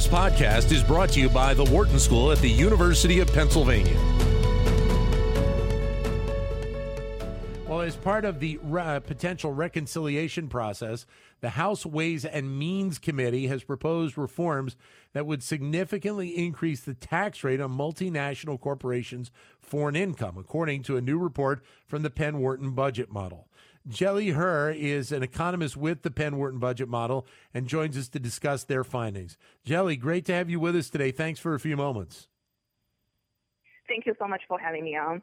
This podcast is brought to you by the Wharton School at the University of Pennsylvania. Well, as part of the uh, potential reconciliation process, the House Ways and Means Committee has proposed reforms that would significantly increase the tax rate on multinational corporations' foreign income, according to a new report from the Penn Wharton budget model. Zheli He is an economist with the Penn Wharton budget model and joins us to discuss their findings. Zheli, great to have you with us today. Thanks for a few moments. Thank you so much for having me on.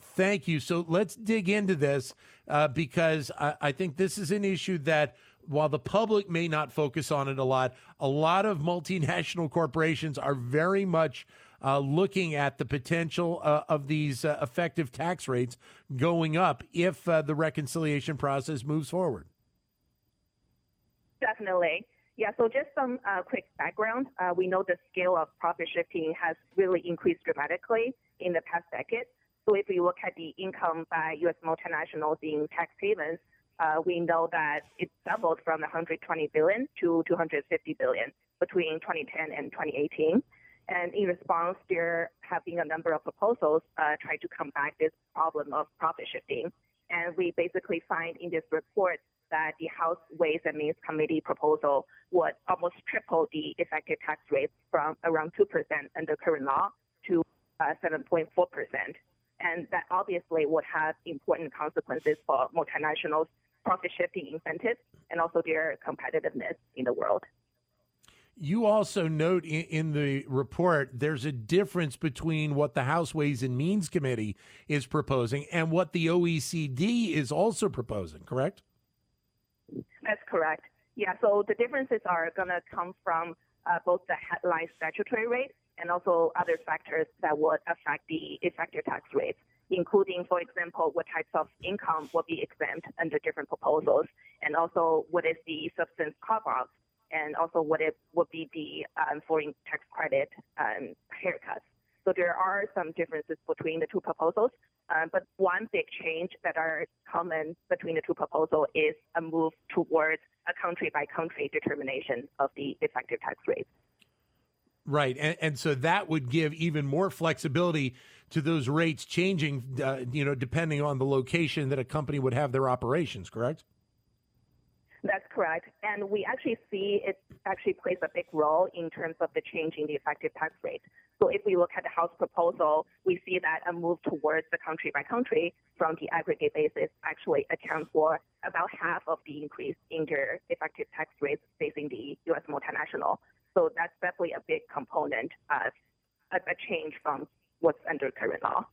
Thank you. So let's dig into this uh, because I, I think this is an issue that while the public may not focus on it a lot, a lot of multinational corporations are very much uh, looking at the potential uh, of these uh, effective tax rates going up if uh, the reconciliation process moves forward. Definitely. Yeah, so just some uh, quick background. Uh, we know the scale of profit shifting has really increased dramatically in the past decade. So if we look at the income by U.S. multinationals in tax havens, uh, we know that it doubled from 120 billion to 250 billion between 2010 and 2018. And in response, there have been a number of proposals uh, trying to combat this problem of profit shifting. And we basically find in this report that the House Ways and Means Committee proposal would almost triple the effective tax rate from around 2% under current law to uh, 7.4%. And that obviously would have important consequences for multinationals' profit shifting incentives and also their competitiveness in the world. You also note in, in, the report there's a difference between what the House Ways and Means Committee is proposing and what the OECD is also proposing, correct? That's correct. Yeah, so the differences are going to come from uh, both the headline statutory rate and also other factors that would affect the effective tax rates, including, for example, what types of income will be exempt under different proposals, and also what is the substance carve-out and also what it would be the um, foreign tax credit um, haircuts. So there are some differences between the two proposals, uh, but one big change that are common between the two proposals is a move towards a country by country determination of the effective tax rate. Right, and, and so that would give even more flexibility to those rates changing, uh, you know, depending on the location that a company would have their operations. Correct? That's correct. And we actually see it actually plays a big role in terms of the change in the effective tax rate. So if we look at the House proposal, we see that a move towards the country by country from the aggregate basis actually accounts for about half of the increase in their effective tax rates facing the U.S. multinational. So that's definitely a big component of a change from what's under current law.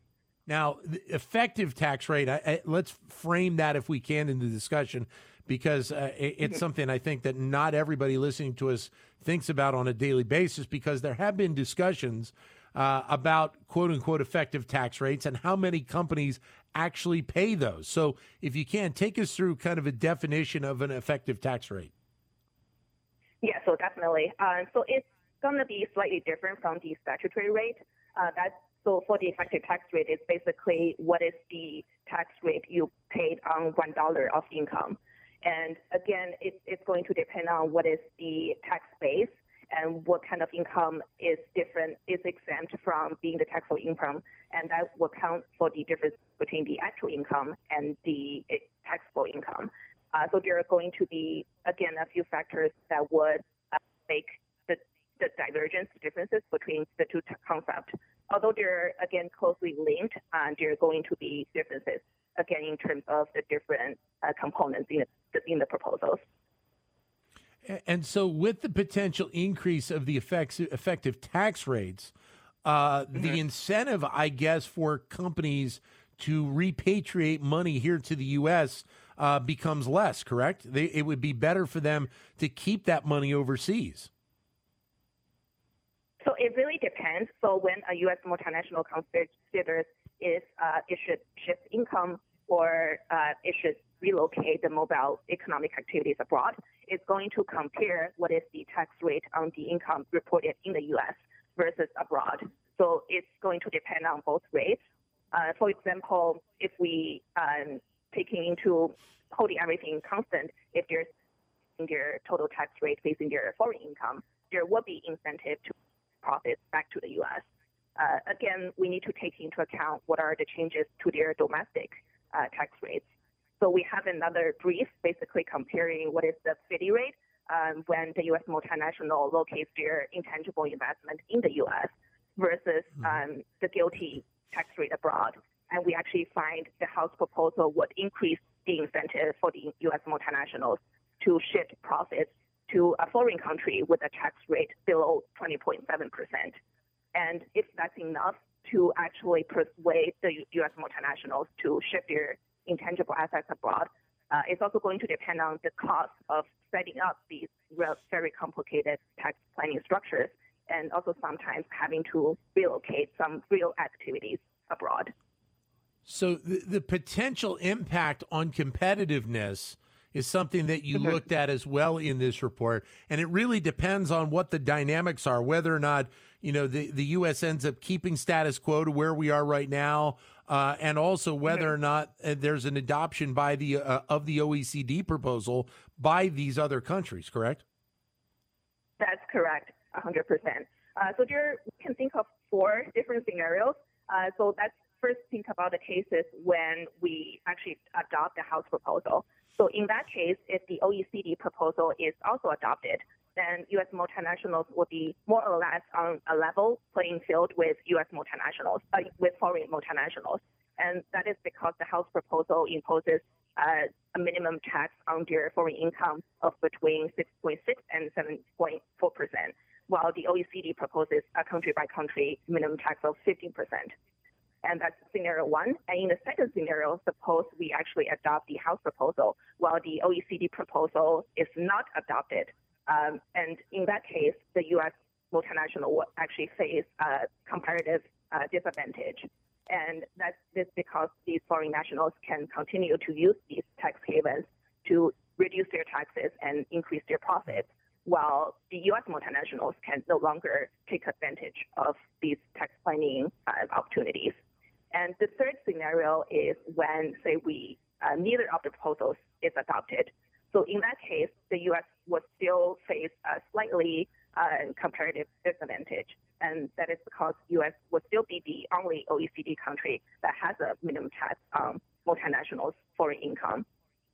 Now, the effective tax rate, I, I, let's frame that if we can in the discussion because uh, it, it's mm-hmm. something I think that not everybody listening to us thinks about on a daily basis because there have been discussions uh, about quote unquote effective tax rates and how many companies actually pay those. So, if you can, take us through kind of a definition of an effective tax rate. Yeah, so definitely. Uh, so, it's going to be slightly different from the statutory rate. Uh, that's so for the effective tax rate, it's basically what is the tax rate you paid on one dollar of income. And again, it, it's going to depend on what is the tax base and what kind of income is different, is exempt from being the taxable income. And that will count for the difference between the actual income and the eh, taxable income. Uh, so there are going to be, again, a few factors that would uh, make the, the divergence, differences between the two t- concepts. Although they're, again, closely linked, there are going to be differences again in terms of the different uh, components in the, in the proposals. And so, with the potential increase of the effects, effective tax rates, uh, mm-hmm. the incentive, I guess, for companies to repatriate money here to the U.S. Uh, becomes less. Correct? They, it would be better for them to keep that money overseas. So it really depends. So when a U.S. multinational considers if uh, it should shift income or uh, it should relocate the mobile economic activities abroad, it's going to compare what is the tax rate on the income reported in the U.S. versus abroad. So it's going to depend on both rates. Uh, for example, if we um, taking into holding everything constant, if there's their total tax rate facing their foreign income, there will be incentive to profits back to the U.S. Uh, again, we need to take into account what are the changes to their domestic uh, tax rates. So we have another brief basically comparing what is the FDII rate um, when the U.S. multinational locates their intangible investment in the U.S. versus mm-hmm. um, the GILTI tax rate abroad. And we actually find the House proposal would increase the incentive for the U.S. multinationals to shift profits to a foreign country with a tax rate below 20.7%. And if that's enough to actually persuade the U.S. multinationals to shift their intangible assets abroad, uh, it's also going to depend on the cost of setting up these very complicated tax planning structures and also sometimes having to relocate some real activities abroad. So the, the potential impact on competitiveness is something that you mm-hmm. looked at as well in this report, and it really depends on what the dynamics are, whether or not you know the the U.S. ends up keeping status quo to where we are right now, uh, and also whether or not uh, there's an adoption by the uh, of the OECD proposal by these other countries. Correct? That's correct, 100%. Uh, so there, we can think of four different scenarios. Uh, so that's first think about the cases when we actually adopt the House proposal. So in that case, if the OECD proposal is also adopted, then U.S. multinationals will be more or less on a level playing field with U.S. multinationals, uh, with foreign multinationals. And that is because the House proposal imposes uh, a minimum tax on their foreign income of between 6.6 and 7.4 percent, while the OECD proposes a country by country minimum tax of 15 percent and that's scenario one. And in the second scenario, suppose we actually adopt the House proposal while the OECD proposal is not adopted. Um, and in that case, the U.S. multinational will actually face a comparative uh, disadvantage. And that's this because these foreign nationals can continue to use these tax havens to reduce their taxes and increase their profits, while the U.S. multinationals can no longer take advantage of these tax planning uh, opportunities. And the third scenario is when, say, we uh, neither of the proposals is adopted. So in that case, the U.S. would still face a slightly uh, comparative disadvantage, and that is because U.S. would still be the only OECD country that has a minimum tax on multinationals' foreign income.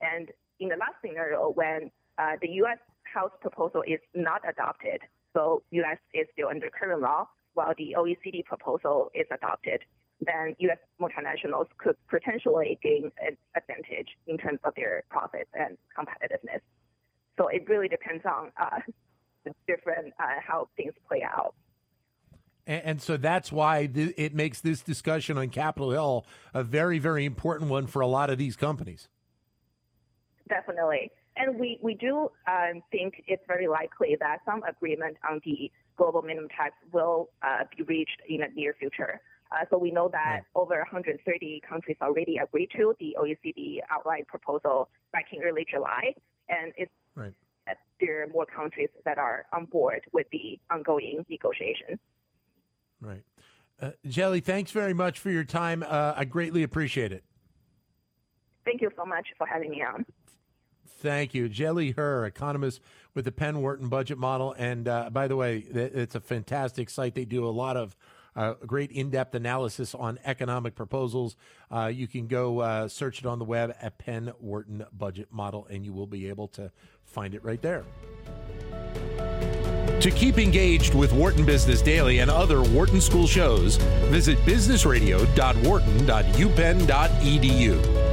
And in the last scenario, when uh, the U.S. House proposal is not adopted, so U.S. is still under current law, while the OECD proposal is adopted, then U.S. multinationals could potentially gain an advantage in terms of their profits and competitiveness. So it really depends on uh, the different uh, how things play out. And, and so that's why th- it makes this discussion on Capitol Hill a very, very important one for a lot of these companies. Definitely. And we, we do um, think it's very likely that some agreement on the global minimum tax will uh, be reached in the near future. Uh, so we know that over 130 countries already agreed to the OECD outline proposal back in early July, and it's right. there are more countries that are on board with the ongoing negotiations. Right. Uh, Zheli, thanks very much for your time. Uh, I greatly appreciate it. Thank you so much for having me on. Thank you. Zheli He, economist with the Penn Wharton budget model. And uh, by the way, it's a fantastic site. They do a lot of a great in depth analysis on economic proposals. Uh, you can go uh, search it on the web at Penn Wharton Budget Model, and you will be able to find it right there. To keep engaged with Wharton Business Daily and other Wharton School shows, visit businessradio.wharton.upenn.edu.